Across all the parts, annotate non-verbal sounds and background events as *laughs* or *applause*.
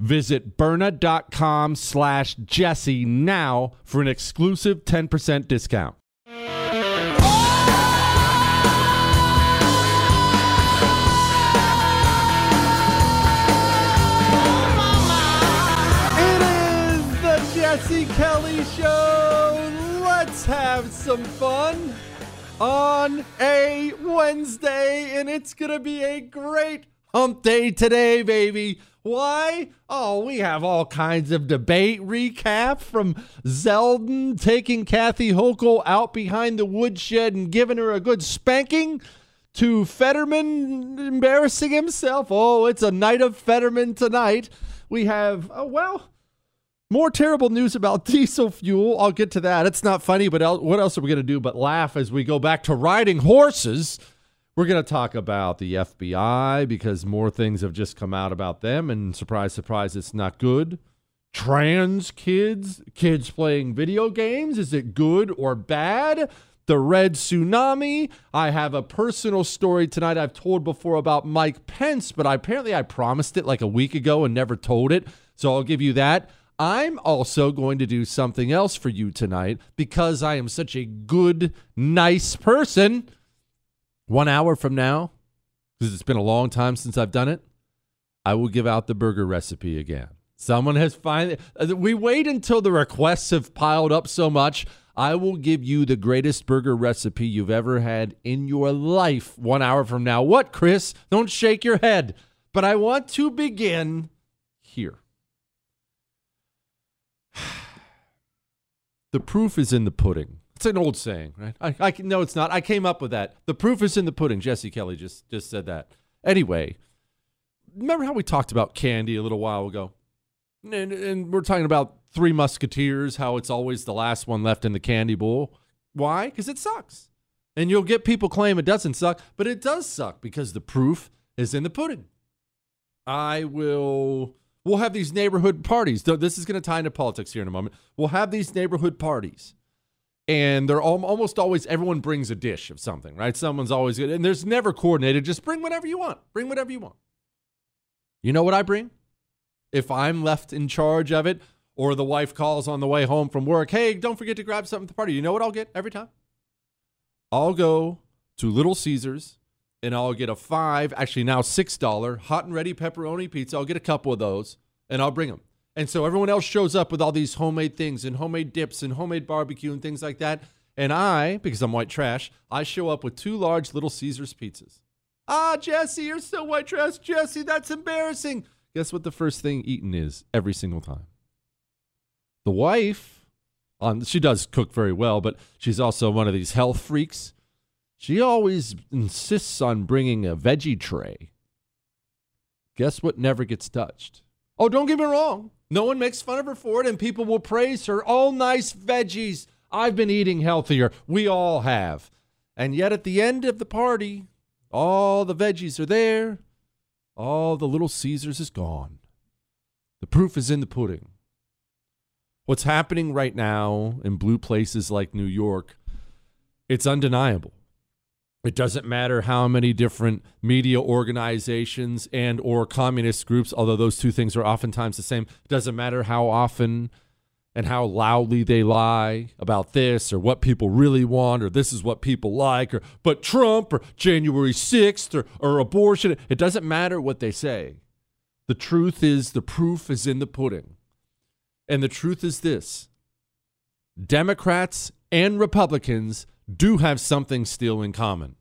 Visit Byrna.com slash Jesse now for an exclusive 10% discount. It is the Jesse Kelly Show. Let's have some fun on a Wednesday, and it's going to be a great hump day today, baby. Why? Oh, we have all kinds of debate recap from Zeldin taking Kathy Hochul out behind the woodshed and giving her a good spanking to Fetterman embarrassing himself. Oh, it's a night of Fetterman tonight. We have, oh, well, more terrible news about *laughs* diesel fuel. I'll get to that. It's not funny, but what else are we going to do but laugh as we go back to riding horses? We're going to talk about the FBI because more things have just come out about them, and surprise, surprise, it's not good. Trans kids, kids playing video games, is it good or bad? The red tsunami. I have a personal story tonight I've told before about Mike Pence, but I, apparently I promised it like a week ago and never told it. So I'll give you that. I'm also going to do something else for you tonight because I am such a good, nice person. One hour from now, because it's been a long time since I've done it, I will give out the burger recipe again. Someone has finally. uh, We wait until the requests have piled up so much. I will give you the greatest burger recipe you've ever had in your life one hour from now. What, Chris? Don't shake your head. But I want to begin here. *sighs* The proof is in the pudding. It's an old saying, right? I, I no, it's not. I came up with that. The proof is in the pudding. Jesse Kelly just just said that. Anyway, remember how we talked about candy a little while ago, and, and we're talking about Three Musketeers, how it's always the last one left in the candy bowl. Why? Because it sucks. And you'll get people claim it doesn't suck, but it does suck because the proof is in the pudding. I will. We'll have these neighborhood parties. This is going to tie into politics here in a moment. We'll have these neighborhood parties, and they're all, almost always everyone brings a dish of something, right? Someone's always good, and there's never coordinated. Just bring whatever you want. Bring whatever you want. You know what I bring? If I'm left in charge of it, or the wife calls on the way home from work, hey, don't forget to grab something at the party. You know what I'll get every time? I'll go to Little Caesars and I'll get a five, actually now six dollar hot and ready pepperoni pizza. I'll get a couple of those and I'll bring them. And so everyone else shows up with all these homemade things and homemade dips and homemade barbecue and things like that. And I, because I'm white trash, I show up with two large Little Caesars pizzas. Ah, Jesse, you're so white trash. Jesse, that's embarrassing. Guess what the first thing eaten is every single time? The wife, um, she does cook very well, but she's also one of these health freaks. She always insists on bringing a veggie tray. Guess what never gets touched? Oh, don't get me wrong. No one makes fun of her for it, and people will praise her. All nice veggies. I've been eating healthier. We all have. And yet, at the end of the party, all the veggies are there. All the little Caesars is gone. The proof is in the pudding. What's happening right now in blue places like New York, it's undeniable. It doesn't matter how many different media organizations and or communist groups, although those two things are oftentimes the same. It doesn't matter how often and how loudly they lie about this or what people really want or this is what people like or but Trump or January 6th or, or abortion. It doesn't matter what they say. The truth is the proof is in the pudding. And the truth is this Democrats and Republicans do have something still in common.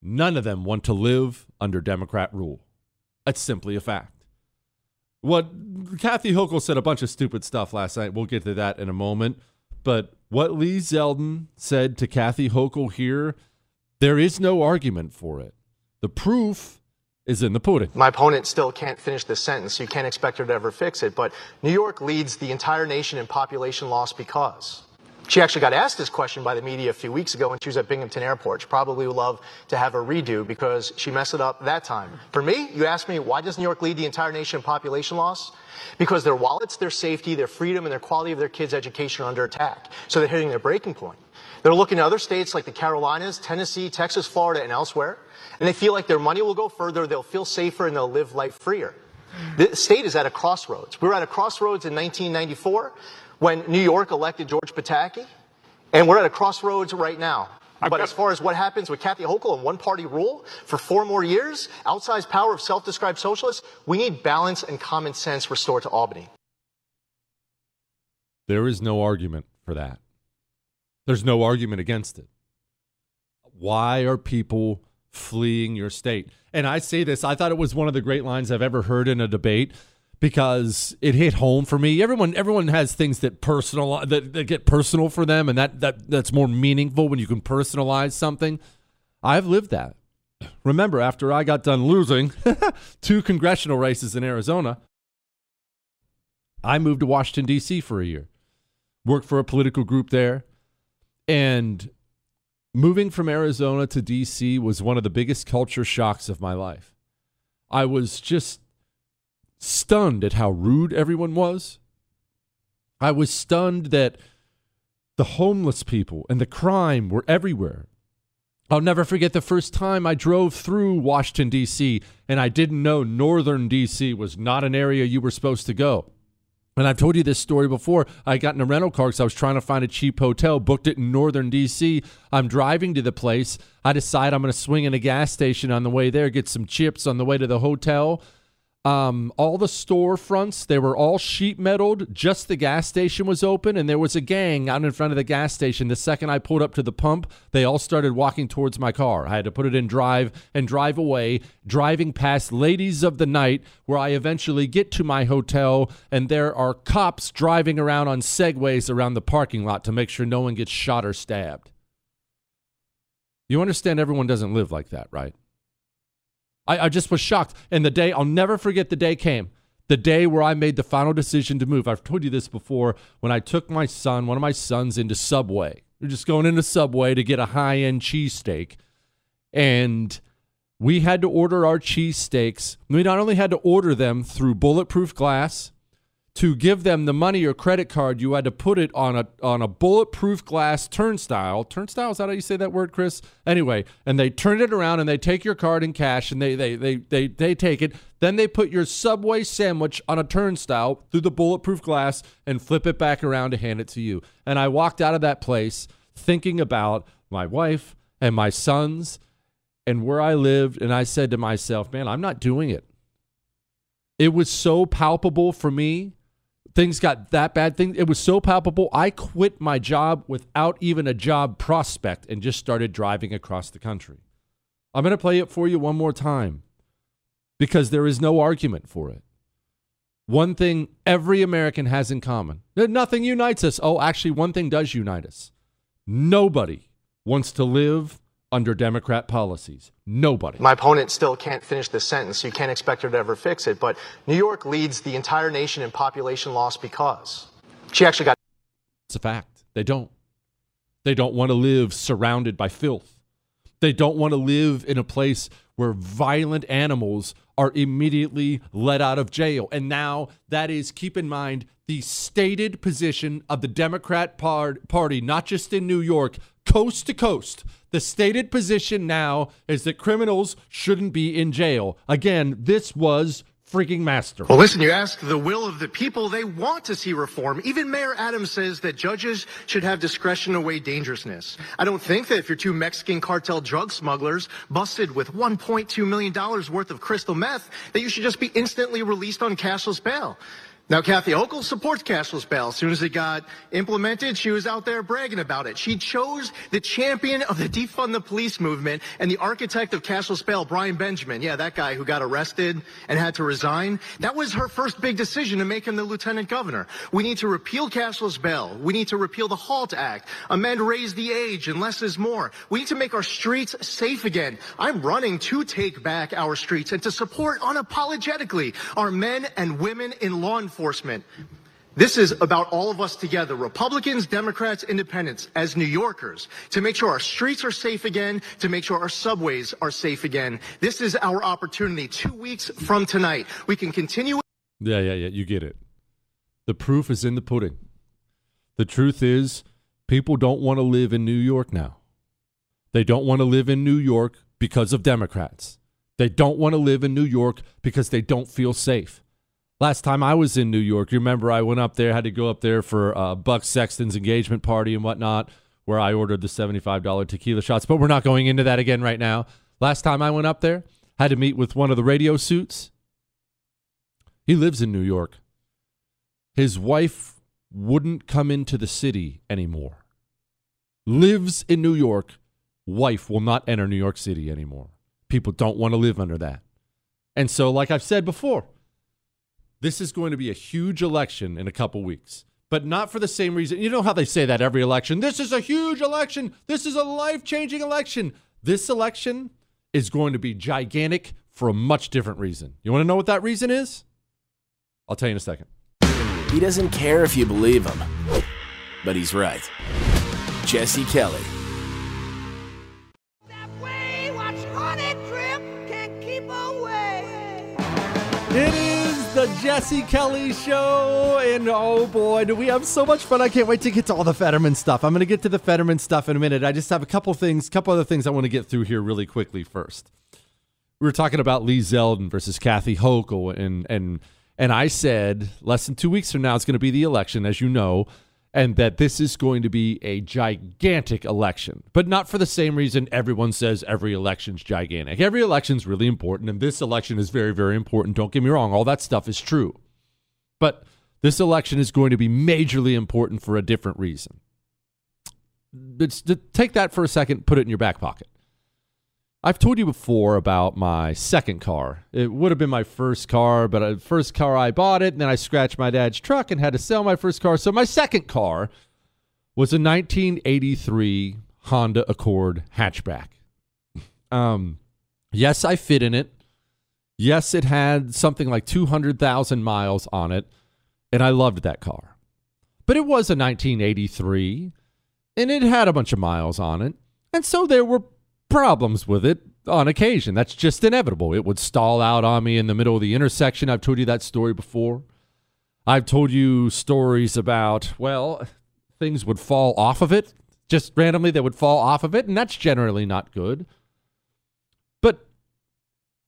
None of them want to live under Democrat rule. That's simply a fact. What Kathy Hochul said a bunch of stupid stuff last night. We'll get to that in a moment. But what Lee Zeldin said to Kathy Hochul here, there is no argument for it. The proof is in the pudding. My opponent still can't finish this sentence, you can't expect her to ever fix it. But New York leads the entire nation in population loss because she actually got asked this question by the media a few weeks ago when she was at Binghamton Airport. She probably would love to have a redo because she messed it up that time. For me, you asked me, why does New York lead the entire nation in population loss? Because their wallets, their safety, their freedom, and their quality of their kids' education are under attack. So they're hitting their breaking point. They're looking at other states like the Carolinas, Tennessee, Texas, Florida, and elsewhere, and they feel like their money will go further, they'll feel safer, and they'll live life freer. The state is at a crossroads. We were at a crossroads in 1994 when New York elected George Pataki, and we're at a crossroads right now. But as far as what happens with Kathy Hochul and one party rule for four more years, outsized power of self described socialists, we need balance and common sense restored to Albany. There is no argument for that. There's no argument against it. Why are people fleeing your state? And I say this, I thought it was one of the great lines I've ever heard in a debate because it hit home for me. Everyone everyone has things that personal that, that get personal for them and that, that that's more meaningful when you can personalize something. I've lived that. Remember, after I got done losing *laughs* two congressional races in Arizona, I moved to Washington, D.C. for a year, worked for a political group there. And moving from Arizona to D.C. was one of the biggest culture shocks of my life. I was just stunned at how rude everyone was. I was stunned that the homeless people and the crime were everywhere. I'll never forget the first time I drove through Washington, D.C., and I didn't know northern D.C. was not an area you were supposed to go. And I've told you this story before. I got in a rental car because I was trying to find a cheap hotel, booked it in northern D.C. I'm driving to the place. I decide I'm going to swing in a gas station on the way there, get some chips on the way to the hotel. Um, all the storefronts, they were all sheet metaled. Just the gas station was open, and there was a gang out in front of the gas station. The second I pulled up to the pump, they all started walking towards my car. I had to put it in drive and drive away, driving past Ladies of the Night, where I eventually get to my hotel, and there are cops driving around on segways around the parking lot to make sure no one gets shot or stabbed. You understand everyone doesn't live like that, right? I, I just was shocked. And the day, I'll never forget the day came. the day where I made the final decision to move. I've told you this before. When I took my son, one of my sons, into Subway, we're just going into Subway to get a high end cheesesteak. And we had to order our cheesesteaks. We not only had to order them through bulletproof glass, to give them the money or credit card, you had to put it on a on a bulletproof glass turnstile. Turnstile is that how you say that word, Chris? Anyway, and they turn it around and they take your card in cash and they they they they they take it. Then they put your Subway sandwich on a turnstile through the bulletproof glass and flip it back around to hand it to you. And I walked out of that place thinking about my wife and my sons and where I lived and I said to myself, "Man, I'm not doing it." It was so palpable for me things got that bad thing it was so palpable i quit my job without even a job prospect and just started driving across the country. I'm going to play it for you one more time because there is no argument for it. One thing every american has in common nothing unites us. Oh actually one thing does unite us. Nobody wants to live under Democrat policies. Nobody. My opponent still can't finish this sentence, so you can't expect her to ever fix it. But New York leads the entire nation in population loss because she actually got. It's a fact. They don't. They don't want to live surrounded by filth. They don't want to live in a place where violent animals are immediately let out of jail. And now that is, keep in mind, the stated position of the Democrat Party, not just in New York, coast to coast. The stated position now is that criminals shouldn't be in jail. Again, this was freaking master. Well, listen, you ask the will of the people, they want to see reform. Even Mayor Adams says that judges should have discretion to weigh dangerousness. I don't think that if you're two Mexican cartel drug smugglers busted with $1.2 million worth of crystal meth, that you should just be instantly released on cashless bail. Now, Kathy Hochul supports cashless bail. As soon as it got implemented, she was out there bragging about it. She chose the champion of the defund the police movement and the architect of cashless bail, Brian Benjamin. Yeah, that guy who got arrested and had to resign. That was her first big decision to make him the lieutenant governor. We need to repeal cashless bail. We need to repeal the HALT Act, amend raise the age, and less is more. We need to make our streets safe again. I'm running to take back our streets and to support unapologetically our men and women in law enforcement enforcement. This is about all of us together, Republicans, Democrats, Independents, as New Yorkers, to make sure our streets are safe again, to make sure our subways are safe again. This is our opportunity. Two weeks from tonight, we can continue. Yeah, yeah, yeah. You get it. The proof is in the pudding. The truth is, people don't want to live in New York now. They don't want to live in New York because of Democrats. They don't want to live in New York because they don't feel safe. Last time I was in New York, you remember I went up there, had to go up there for uh, Buck Sexton's engagement party and whatnot, where I ordered the $75 tequila shots. But we're not going into that again right now. Last time I went up there, had to meet with one of the radio suits. He lives in New York. His wife wouldn't come into the city anymore. Lives in New York. Wife will not enter New York City anymore. People don't want to live under that. And so, like I've said before, this is going to be a huge election in a couple weeks, but not for the same reason. You know how they say that every election? This is a huge election. This is a life changing election. This election is going to be gigantic for a much different reason. You want to know what that reason is? I'll tell you in a second. He doesn't care if you believe him, but he's right. Jesse Kelly. It is the Jesse Kelly Show. And oh boy, do we have so much fun. I can't wait to get to all the Fetterman stuff. I'm going to get to the Fetterman stuff in a minute. I just have a couple things, couple other things I want to get through here really quickly first. We were talking about Lee Zeldin versus Kathy Hochul, and and and I said less than two weeks from now it's going to be the election, as you know and that this is going to be a gigantic election, but not for the same reason everyone says every election's gigantic. Every election's really important, and this election is very, very important. Don't get me wrong, all that stuff is true. But this election is going to be majorly important for a different reason. It's, take that for a second, put it in your back pocket. I've told you before about my second car. It would have been my first car, but the first car I bought it, and then I scratched my dad's truck and had to sell my first car. So my second car was a 1983 Honda Accord hatchback. Um, yes, I fit in it. Yes, it had something like 200,000 miles on it, and I loved that car. But it was a 1983, and it had a bunch of miles on it. And so there were problems with it on occasion. That's just inevitable. It would stall out on me in the middle of the intersection. I've told you that story before. I've told you stories about, well, things would fall off of it. Just randomly, they would fall off of it, and that's generally not good.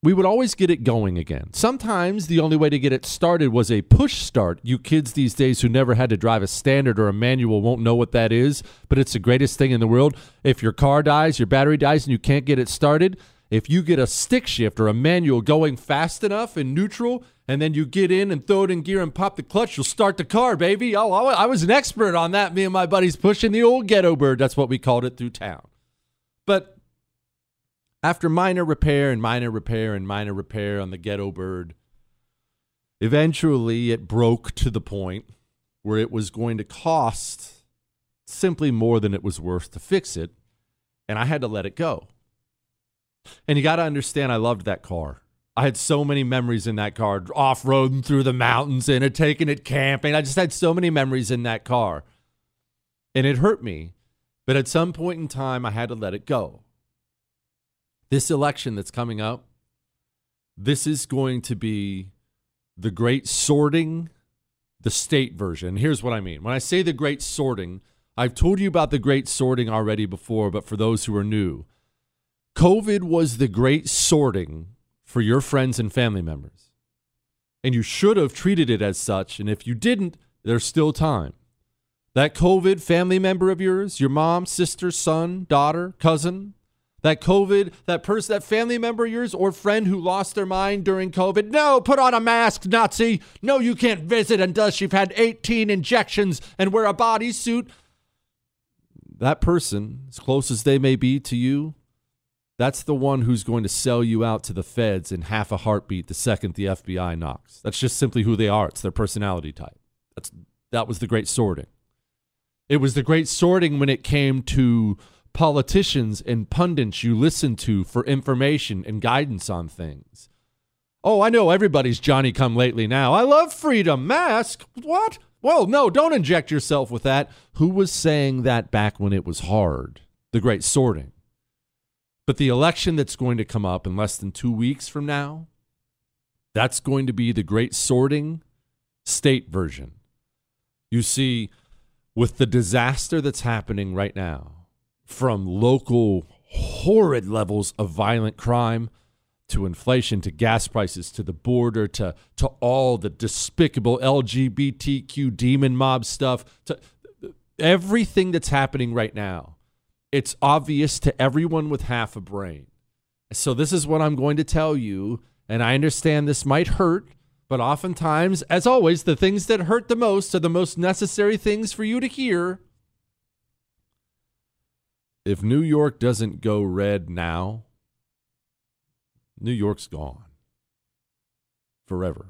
We would always get it going again. Sometimes the only way to get it started was a push start. You kids these days who never had to drive a standard or a manual won't know what that is, but it's the greatest thing in the world. If your car dies, your battery dies, and you can't get it started, if you get a stick shift or a manual going fast enough in neutral, and then you get in and throw it in gear and pop the clutch, you'll start the car, baby. Oh, I was an expert on that. Me and my buddies pushing the old ghetto bird. That's what we called it through town. But after minor repair and minor repair and minor repair on the ghetto bird, eventually it broke to the point where it was going to cost simply more than it was worth to fix it. And I had to let it go. And you got to understand, I loved that car. I had so many memories in that car, off roading through the mountains in it, taking it camping. I just had so many memories in that car. And it hurt me. But at some point in time, I had to let it go. This election that's coming up, this is going to be the great sorting, the state version. Here's what I mean. When I say the great sorting, I've told you about the great sorting already before, but for those who are new, COVID was the great sorting for your friends and family members. And you should have treated it as such. And if you didn't, there's still time. That COVID family member of yours, your mom, sister, son, daughter, cousin, that COVID, that person, that family member of yours or friend who lost their mind during COVID. No, put on a mask, Nazi. No, you can't visit unless you've had 18 injections and wear a bodysuit. That person, as close as they may be to you, that's the one who's going to sell you out to the feds in half a heartbeat the second the FBI knocks. That's just simply who they are. It's their personality type. That's that was the great sorting. It was the great sorting when it came to politicians and pundits you listen to for information and guidance on things. Oh, I know everybody's Johnny come lately now. I love freedom. Mask? What? Well, no, don't inject yourself with that. Who was saying that back when it was hard? The great sorting. But the election that's going to come up in less than two weeks from now, that's going to be the great sorting state version. You see, with the disaster that's happening right now, from local horrid levels of violent crime to inflation to gas prices to the border to to all the despicable LGBTQ demon mob stuff to everything that's happening right now it's obvious to everyone with half a brain. So, this is what I'm going to tell you. And I understand this might hurt, but oftentimes, as always, the things that hurt the most are the most necessary things for you to hear. If New York doesn't go red now, New York's gone forever.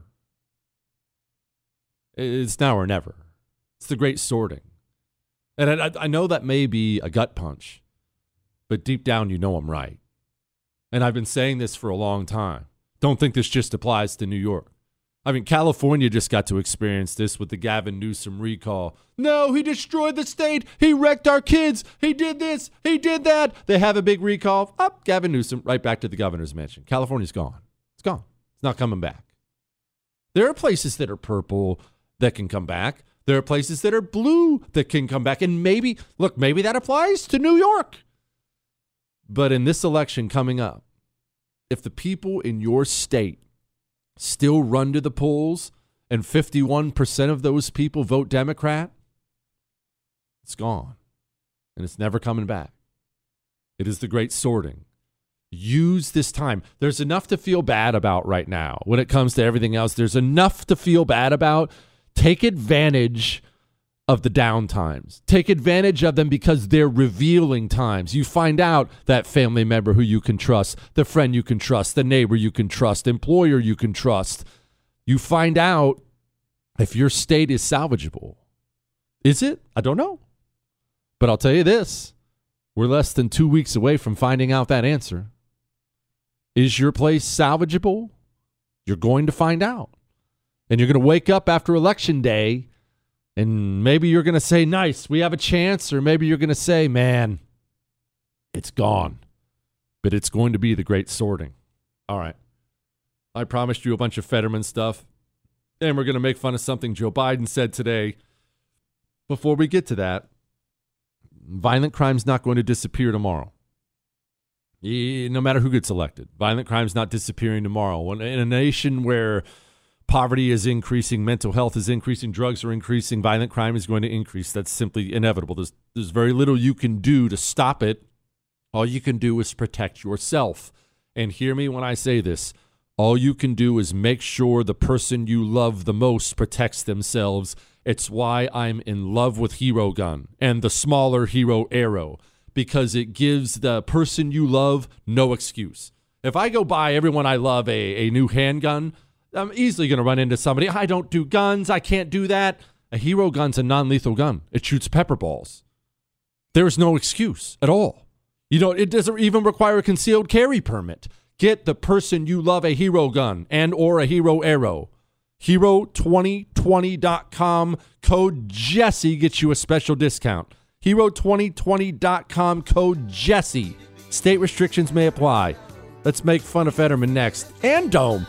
It's now or never. It's the great sorting. And I, I know that may be a gut punch, but deep down, you know I'm right. And I've been saying this for a long time. Don't think this just applies to New York. I mean, California just got to experience this with the Gavin Newsom recall. No, he destroyed the state. He wrecked our kids. He did this. He did that. They have a big recall. Up, Gavin Newsom, right back to the governor's mansion. California's gone. It's gone. It's not coming back. There are places that are purple that can come back. There are places that are blue that can come back. And maybe, look, maybe that applies to New York. But in this election coming up, if the people in your state still run to the polls and 51% of those people vote Democrat, it's gone. And it's never coming back. It is the great sorting. Use this time. There's enough to feel bad about right now when it comes to everything else. There's enough to feel bad about take advantage of the down times. Take advantage of them because they're revealing times. You find out that family member who you can trust, the friend you can trust, the neighbor you can trust, employer you can trust. You find out if your state is salvageable. Is it? I don't know. But I'll tell you this we're less than two weeks away from finding out that answer. Is your place salvageable? You're going to find out. And you're going to wake up after election day and maybe you're going to say, nice, we have a chance. Or maybe you're going to say, man, it's gone. But it's going to be the great sorting. All right. I promised you a bunch of Fetterman stuff. And we're going to make fun of something Joe Biden said today. Before we get to that, violent crime's not going to disappear tomorrow. No matter who gets elected, violent crime's not disappearing tomorrow. In a nation where poverty is increasing, mental health is increasing, drugs are increasing, violent crime is going to increase. That's simply inevitable. There's there's very little you can do to stop it. All you can do is protect yourself. And hear me when I say this. All you can do is make sure the person you love the most protects themselves. It's why I'm in love with Hero Gun and the smaller Hero Arrow because it gives the person you love no excuse. If I go buy everyone I love a, a new handgun, I'm easily going to run into somebody. I don't do guns. I can't do that. A hero gun's a non lethal gun, it shoots pepper balls. There's no excuse at all. You know, it doesn't even require a concealed carry permit. Get the person you love a hero gun and or a hero arrow. Hero2020.com code Jesse gets you a special discount. Hero2020.com code Jesse. State restrictions may apply. Let's make fun of Fetterman next. And Dome.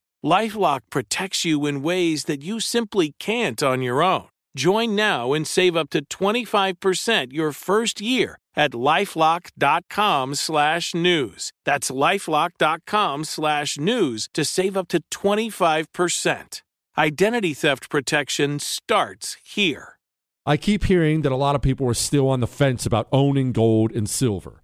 LifeLock protects you in ways that you simply can't on your own. Join now and save up to 25% your first year at lifelock.com slash news. That's lifelock.com slash news to save up to 25%. Identity theft protection starts here. I keep hearing that a lot of people are still on the fence about owning gold and silver.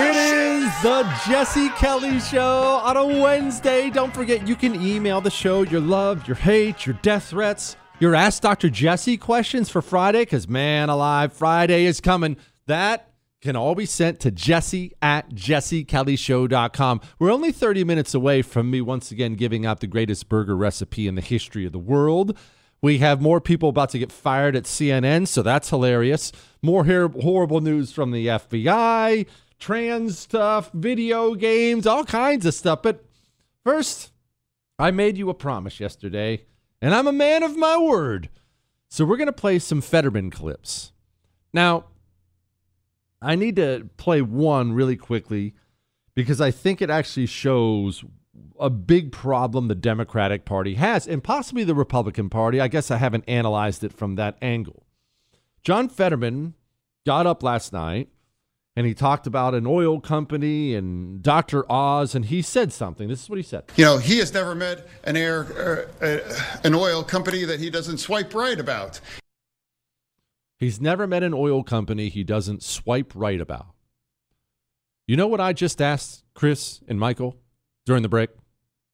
It is the Jesse Kelly Show on a Wednesday. Don't forget, you can email the show your love, your hate, your death threats, your Ask Dr. Jesse questions for Friday, because man alive, Friday is coming. That can all be sent to jesse at jessekellyshow.com. We're only 30 minutes away from me once again giving out the greatest burger recipe in the history of the world. We have more people about to get fired at CNN, so that's hilarious. More horrible news from the FBI trans stuff, video games, all kinds of stuff. But first, I made you a promise yesterday, and I'm a man of my word. So we're going to play some Fetterman clips. Now, I need to play one really quickly because I think it actually shows a big problem the Democratic Party has, and possibly the Republican Party. I guess I haven't analyzed it from that angle. John Fetterman got up last night and he talked about an oil company and Dr. Oz, and he said something. This is what he said. You know, he has never met an air, uh, uh, an oil company that he doesn't swipe right about. He's never met an oil company he doesn't swipe right about. You know what I just asked Chris and Michael during the break?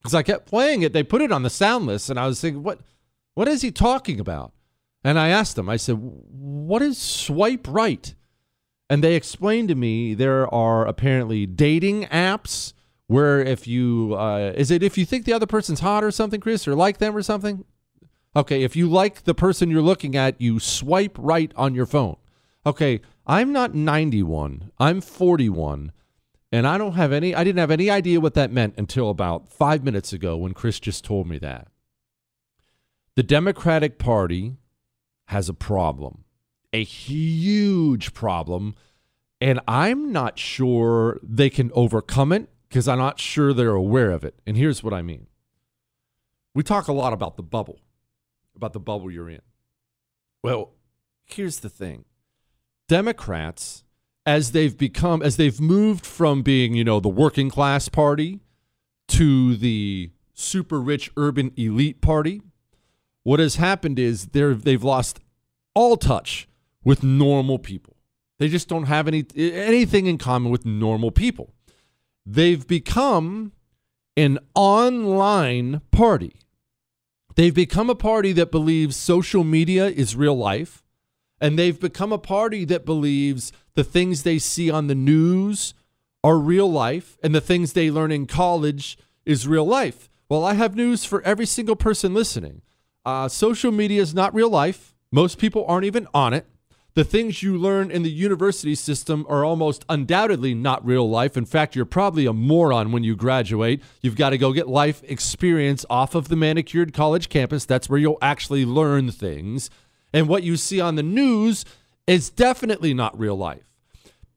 Because I kept playing it. They put it on the sound list, and I was thinking, what, what is he talking about? And I asked them, I said, what is swipe right? And they explained to me there are apparently dating apps where if you uh, is it if you think the other person's hot or something, Chris, or like them or something. Okay, if you like the person you're looking at, you swipe right on your phone. Okay, I'm not 91. I'm 41. And I don't have any I didn't have any idea what that meant until about 5 minutes ago when Chris just told me that. The Democratic Party has a problem a huge problem. And I'm not sure they can overcome it because I'm not sure they're aware of it. And here's what I mean we talk a lot about the bubble, about the bubble you're in. Well, here's the thing Democrats, as they've become, as they've moved from being, you know, the working class party to the super rich urban elite party, what has happened is they're, they've lost all touch with normal people. They just don't have any anything in common with normal people. They've become an online party. They've become a party that believes social media is real life. And they've become a party that believes the things they see on the news are real life and the things they learn in college is real life. Well, I have news for every single person listening. Uh, social media is not real life. Most people aren't even on it the things you learn in the university system are almost undoubtedly not real life. In fact, you're probably a moron when you graduate. You've got to go get life experience off of the manicured college campus. That's where you'll actually learn things. And what you see on the news is definitely not real life.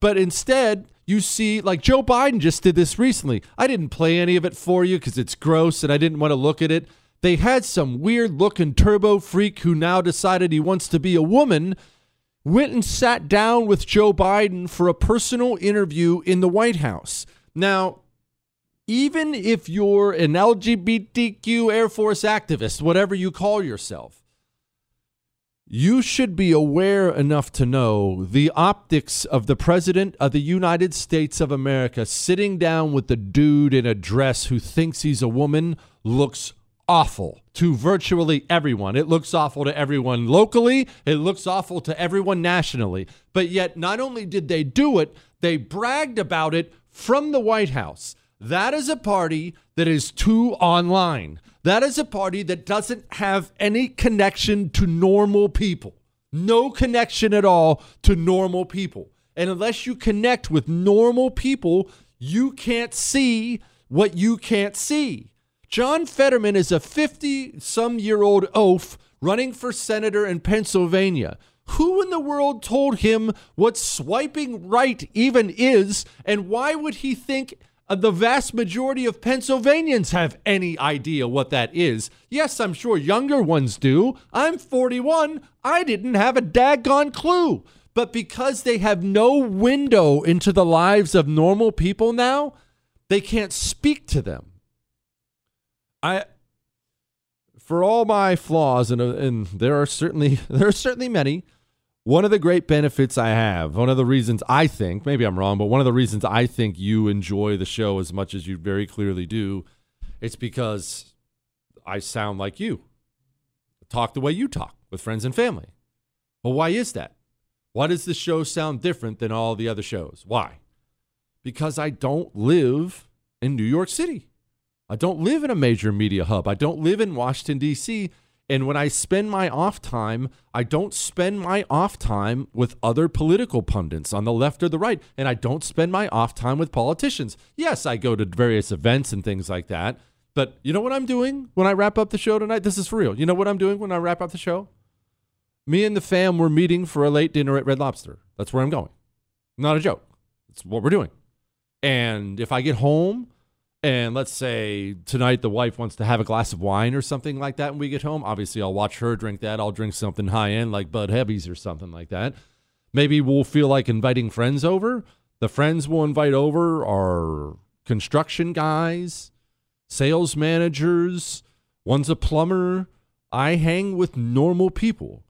But instead, you see, like Joe Biden just did this recently. I didn't play any of it for you because it's gross and I didn't want to look at it. They had some weird looking turbo freak who now decided he wants to be a woman went and sat down with Joe Biden for a personal interview in the White House. Now, even if you're an LGBTQ Air Force activist, whatever you call yourself, you should be aware enough to know the optics of the President of the United States of America sitting down with the dude in a dress who thinks he's a woman looks awful to virtually everyone. It looks awful to everyone locally, it looks awful to everyone nationally. But yet, not only did they do it, they bragged about it from the White House. That is a party that is too online. That is a party that doesn't have any connection to normal people. No connection at all to normal people. And unless you connect with normal people, you can't see what you can't see. John Fetterman is a 50 some year old oaf running for senator in Pennsylvania. Who in the world told him what swiping right even is, and why would he think uh, the vast majority of Pennsylvanians have any idea what that is? Yes, I'm sure younger ones do. I'm 41. I didn't have a daggone clue. But because they have no window into the lives of normal people now, they can't speak to them. I for all my flaws and and there are certainly *laughs* there are certainly many one of the great benefits I have, one of the reasons I think, maybe I'm wrong, but one of the reasons I think you enjoy the show as much as you very clearly do, it's because I sound like you. Talk the way you talk with friends and family. Well, why is that? Why does the show sound different than all the other shows? Why? Because I don't live in New York City. I don't live in a major media hub. I don't live in Washington, D.C. And when I spend my off time, I don't spend my off time with other political pundits on the left or the right. And I don't spend my off time with politicians. Yes, I go to various events and things like that. But you know what I'm doing when I wrap up the show tonight? This is for real. You know what I'm doing when I wrap up the show? Me and the fam were meeting for a late dinner at Red Lobster. That's where I'm going. Not a joke. It's what we're doing. And if I get home, and let's say tonight the wife wants to have a glass of wine or something like that when we get home, obviously I'll watch her drink that. I'll drink something high end like Bud Heavies or something like that. Maybe we'll feel like inviting friends over. The friends we'll invite over are construction guys, sales managers, one's a plumber. I hang with normal people.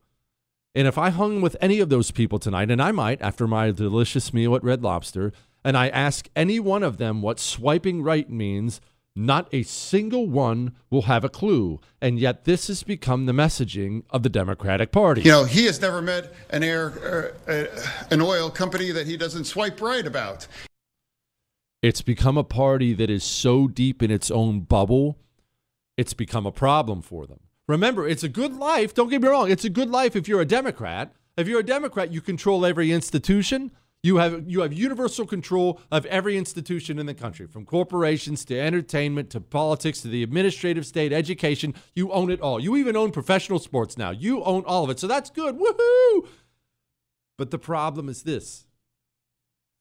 And if I hung with any of those people tonight, and I might after my delicious meal at Red Lobster, and I ask any one of them what swiping right means, not a single one will have a clue. And yet, this has become the messaging of the Democratic Party. You know, he has never met an air, uh, an oil company that he doesn't swipe right about. It's become a party that is so deep in its own bubble, it's become a problem for them. Remember, it's a good life. Don't get me wrong. It's a good life if you're a Democrat. If you're a Democrat, you control every institution. You have you have universal control of every institution in the country, from corporations to entertainment to politics to the administrative state, education. You own it all. You even own professional sports now. You own all of it. So that's good. Woohoo! But the problem is this.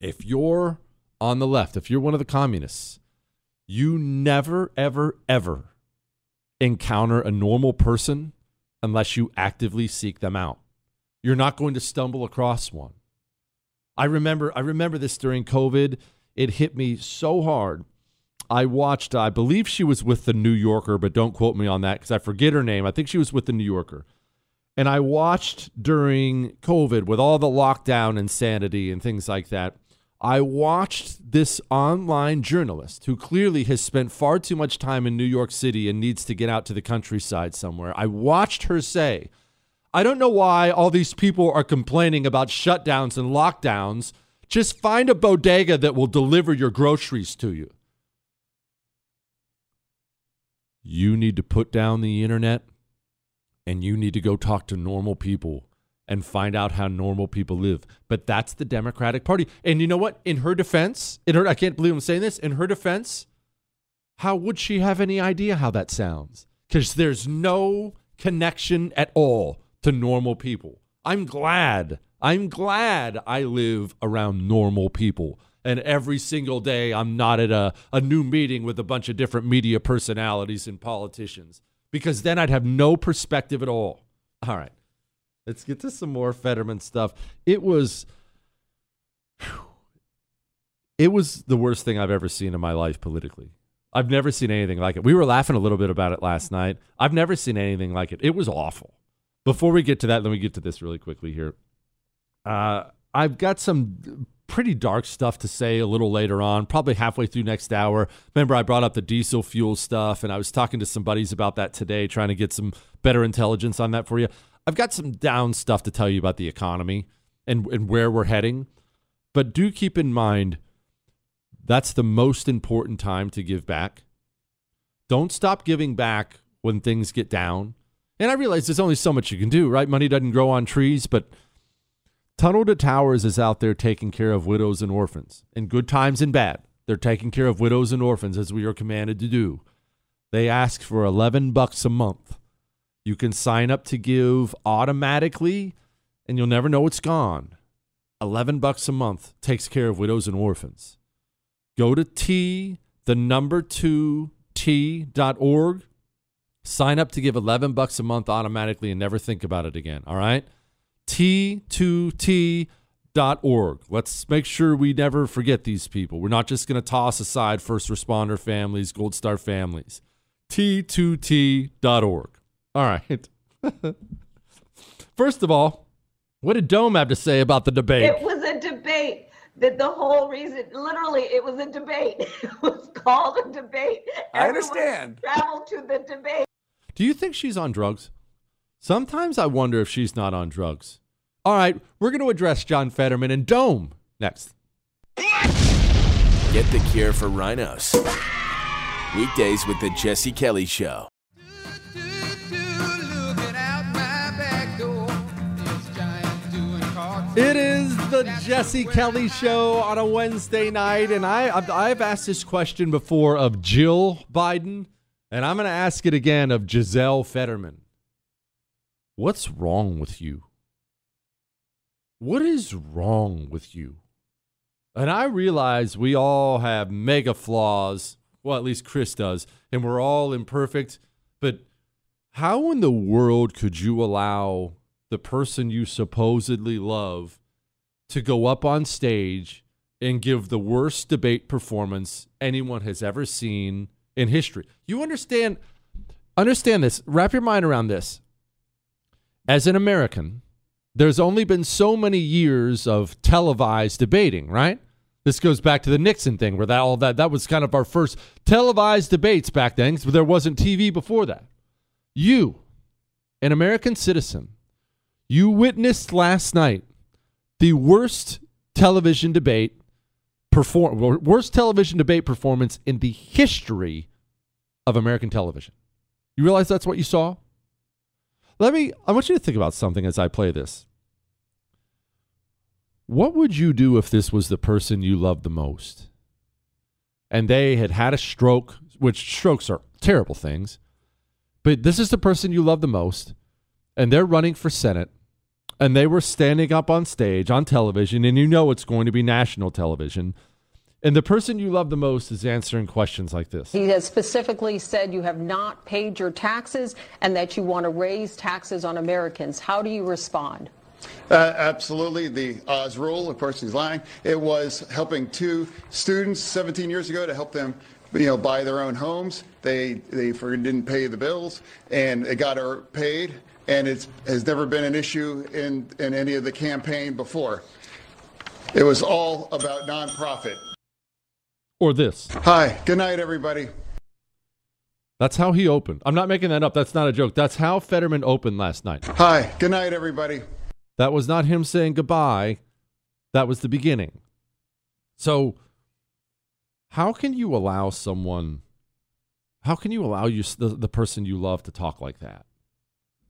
If you're on the left, if you're one of the communists, you never ever ever encounter a normal person unless you actively seek them out. You're not going to stumble across one. I remember I remember this during COVID. It hit me so hard. I watched, I believe she was with the New Yorker, but don't quote me on that because I forget her name. I think she was with the New Yorker. And I watched during COVID with all the lockdown insanity and things like that. I watched this online journalist who clearly has spent far too much time in New York City and needs to get out to the countryside somewhere. I watched her say, I don't know why all these people are complaining about shutdowns and lockdowns. Just find a bodega that will deliver your groceries to you. You need to put down the internet and you need to go talk to normal people and find out how normal people live. But that's the Democratic Party. And you know what? In her defense, in her I can't believe I'm saying this, in her defense, how would she have any idea how that sounds? Cuz there's no connection at all to normal people. I'm glad. I'm glad I live around normal people. And every single day, I'm not at a, a new meeting with a bunch of different media personalities and politicians because then I'd have no perspective at all. All right, let's get to some more Fetterman stuff. It was. It was the worst thing I've ever seen in my life politically. I've never seen anything like it. We were laughing a little bit about it last night. I've never seen anything like it. It was awful. Before we get to that, let me get to this really quickly here. Uh, I've got some pretty dark stuff to say a little later on, probably halfway through next hour. Remember, I brought up the diesel fuel stuff, and I was talking to some buddies about that today, trying to get some better intelligence on that for you. I've got some down stuff to tell you about the economy and, and where we're heading. But do keep in mind that's the most important time to give back. Don't stop giving back when things get down. And I realize there's only so much you can do, right? Money doesn't grow on trees, but Tunnel to Towers is out there taking care of widows and orphans in good times and bad. They're taking care of widows and orphans as we are commanded to do. They ask for 11 bucks a month. You can sign up to give automatically and you'll never know it's gone. 11 bucks a month takes care of widows and orphans. Go to T the number 2 t.org. Sign up to give 11 bucks a month automatically and never think about it again, all right? T2T.org. Let's make sure we never forget these people. We're not just going to toss aside first responder families, Gold Star families. T2T.org. All right. *laughs* First of all, what did Dome have to say about the debate? It was a debate. That the whole reason, literally, it was a debate. *laughs* It was called a debate. I understand. Travel to the debate. Do you think she's on drugs? Sometimes I wonder if she's not on drugs. All right, we're going to address John Fetterman and Dome next. Get the cure for rhinos. Weekdays with the Jesse Kelly Show. It is the Jesse Kelly Show on a Wednesday night, and I I've, I've asked this question before of Jill Biden, and I'm going to ask it again of Giselle Fetterman. What's wrong with you? What is wrong with you? And I realize we all have mega flaws. Well, at least Chris does, and we're all imperfect. But how in the world could you allow the person you supposedly love to go up on stage and give the worst debate performance anyone has ever seen in history. You understand understand this. Wrap your mind around this. As an American, there's only been so many years of televised debating, right? This goes back to the Nixon thing where that all that that was kind of our first televised debates back then, but there wasn't TV before that. You, an American citizen, you witnessed last night the worst television debate perform worst television debate performance in the history of American television. You realize that's what you saw? Let me I want you to think about something as I play this. What would you do if this was the person you loved the most? And they had had a stroke, which strokes are terrible things. But this is the person you love the most, and they're running for Senate and they were standing up on stage on television, and you know it's going to be national television. And the person you love the most is answering questions like this. He has specifically said you have not paid your taxes and that you want to raise taxes on Americans. How do you respond? Uh, absolutely. The Oz rule, of course, he's lying. It was helping two students 17 years ago to help them you know, buy their own homes. They they didn't pay the bills, and it got her paid and it has never been an issue in, in any of the campaign before. It was all about nonprofit. Or this. Hi, good night, everybody. That's how he opened. I'm not making that up. That's not a joke. That's how Fetterman opened last night. Hi, good night, everybody. That was not him saying goodbye. That was the beginning. So, how can you allow someone, how can you allow you, the, the person you love to talk like that?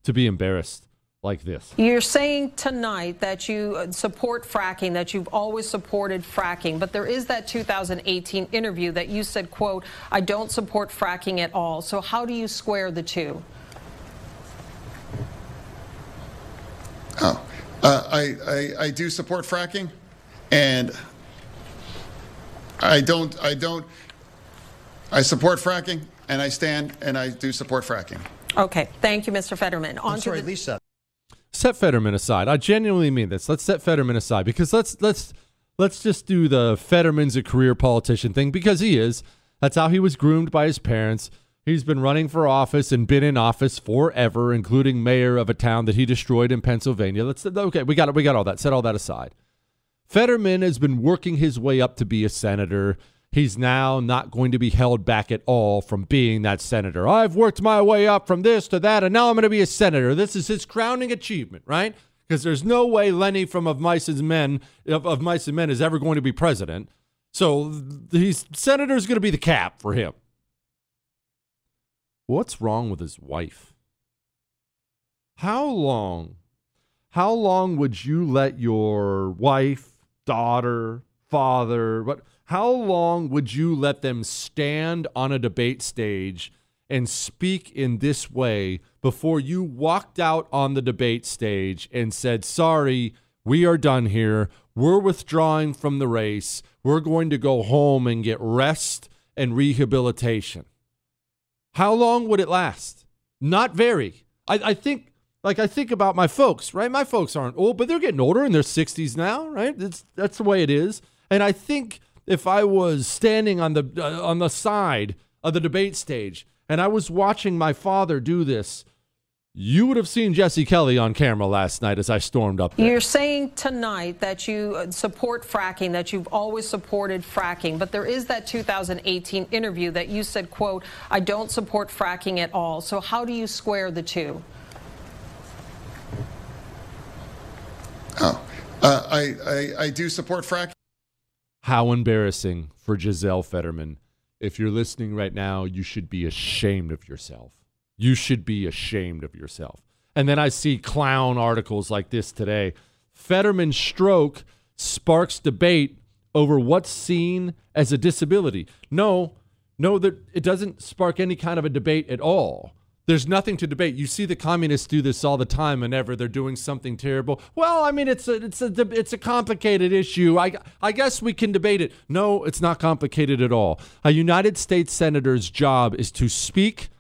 To be embarrassed like this. You're saying tonight that you uh, support fracking, that you've always supported fracking, but there is that 2018 interview that you said, quote, I don't support fracking at all. So how do you square the two? Oh, uh, I, I, I do support fracking, and I don't, I don't, I support fracking, and I stand and I do support fracking. Okay. Thank you, Mr. Fetterman. On I'm sorry, the- Lisa. Set Fetterman aside. I genuinely mean this. Let's set Fetterman aside because let's let's let's just do the Fetterman's a career politician thing because he is. That's how he was groomed by his parents. He's been running for office and been in office forever, including mayor of a town that he destroyed in Pennsylvania. Let's okay, we got it. We got all that. Set all that aside. Fetterman has been working his way up to be a senator. He's now not going to be held back at all from being that senator. I've worked my way up from this to that, and now I'm going to be a senator. This is his crowning achievement, right? Because there's no way Lennie from Of Mice and Men of, of Mice and Men is ever going to be president. So he's senator is going to be the cap for him. What's wrong with his wife? How long? How long would you let your wife, daughter, father, what how long would you let them stand on a debate stage and speak in this way before you walked out on the debate stage and said, "Sorry, we are done here. We're withdrawing from the race. We're going to go home and get rest and rehabilitation." How long would it last? Not very. I, I think like I think about my folks, right? My folks aren't old, but they're getting older in their 60s now, right? It's, that's the way it is. And I think if I was standing on the uh, on the side of the debate stage and I was watching my father do this, you would have seen Jesse Kelly on camera last night as I stormed up there. You're saying tonight that you uh, support fracking, that you've always supported fracking, but there is that 2018 interview that you said, quote, I don't support fracking at all. So how do you square the two? Oh, uh, I, I, I do support fracking. How embarrassing for Giselle Fetterman. If you're listening right now, you should be ashamed of yourself. You should be ashamed of yourself. And then I see clown articles like this today. Fetterman's stroke sparks debate over what's seen as a disability. No, no, that it doesn't spark any kind of a debate at all. There's nothing to debate. You see the communists do this all the time whenever they're doing something terrible. Well, I mean, it's a it's a it's a complicated issue. I I guess we can debate it. No, it's not complicated at all. A United States senator's job is to speak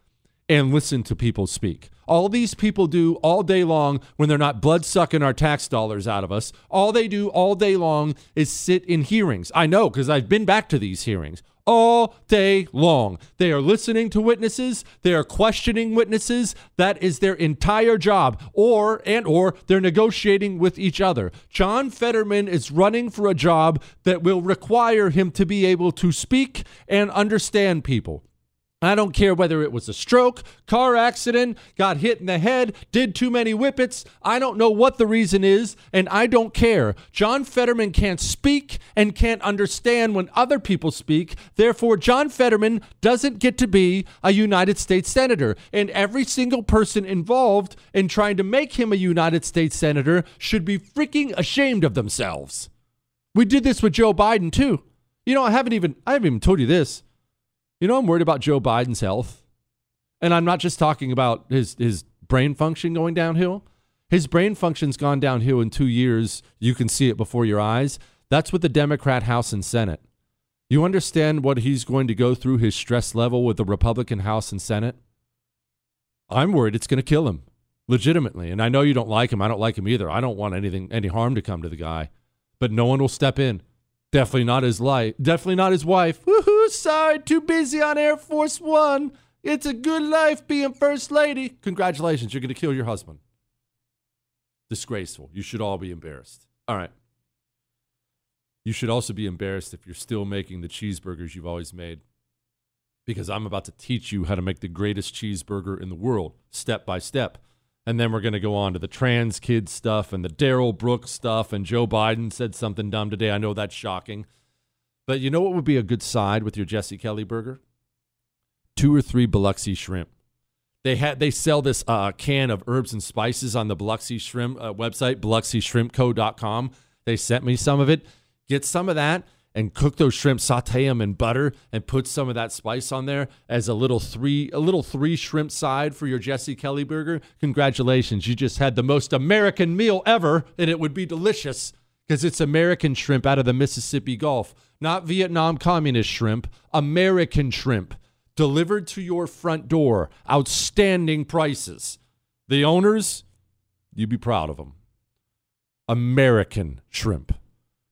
and listen to people speak. All these people do all day long when they're not blood sucking our tax dollars out of us, all they do all day long is sit in hearings. I know because I've been back to these hearings all day long. They are listening to witnesses, they are questioning witnesses. That is their entire job. Or and or they're negotiating with each other. John Fetterman is running for a job that will require him to be able to speak and understand people. I don't care whether it was a stroke, car accident, got hit in the head, did too many whippets. I don't know what the reason is, and I don't care. John Fetterman can't speak and can't understand when other people speak. Therefore, John Fetterman doesn't get to be a United States Senator. And every single person involved in trying to make him a United States Senator should be freaking ashamed of themselves. We did this with Joe Biden, too. You know, I haven't even I haven't even told you this. You know, I'm worried about Joe Biden's health. And I'm not just talking about his, his brain function going downhill. His brain function's gone downhill in two years. You can see it before your eyes. That's with the Democrat House and Senate. You understand what he's going to go through, his stress level with the Republican House and Senate? I'm worried it's going to kill him, legitimately. And I know you don't like him. I don't like him either. I don't want anything, any harm to come to the guy. But no one will step in. Definitely not his life. Definitely not his wife. Woohoo! Sorry, too busy on Air Force One. It's a good life being first lady. Congratulations, you're going to kill your husband. Disgraceful. You should all be embarrassed. All right. You should also be embarrassed if you're still making the cheeseburgers you've always made. Because I'm about to teach you how to make the greatest cheeseburger in the world, step by step. And then we're going to go on to the trans kid stuff and the Darrell Brooks stuff. And Joe Biden said something dumb today. I know that's shocking. But you know what would be a good side with your Jesse Kelly burger? Two or three Biloxi shrimp. They had they sell this uh, can of herbs and spices on the Biloxi shrimp uh, website, biloxishrimpco.com. They sent me some of it. Get some of that and cook those shrimp, saute them in butter, and put some of that spice on there as a little three a little three shrimp side for your Jesse Kelly burger. Congratulations, you just had the most American meal ever, and it would be delicious because it's American shrimp out of the Mississippi Gulf, not Vietnam communist shrimp, American shrimp delivered to your front door. Outstanding prices. The owners, you'd be proud of them. American shrimp.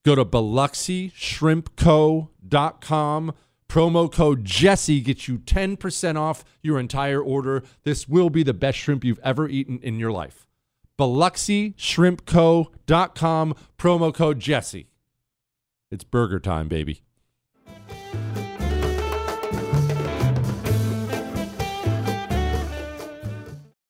Go to biloxishrimpco.com. Promo code Jesse gets you 10% off your entire order. This will be the best shrimp you've ever eaten in your life. biloxishrimpco.com. Promo code Jesse. It's burger time, baby.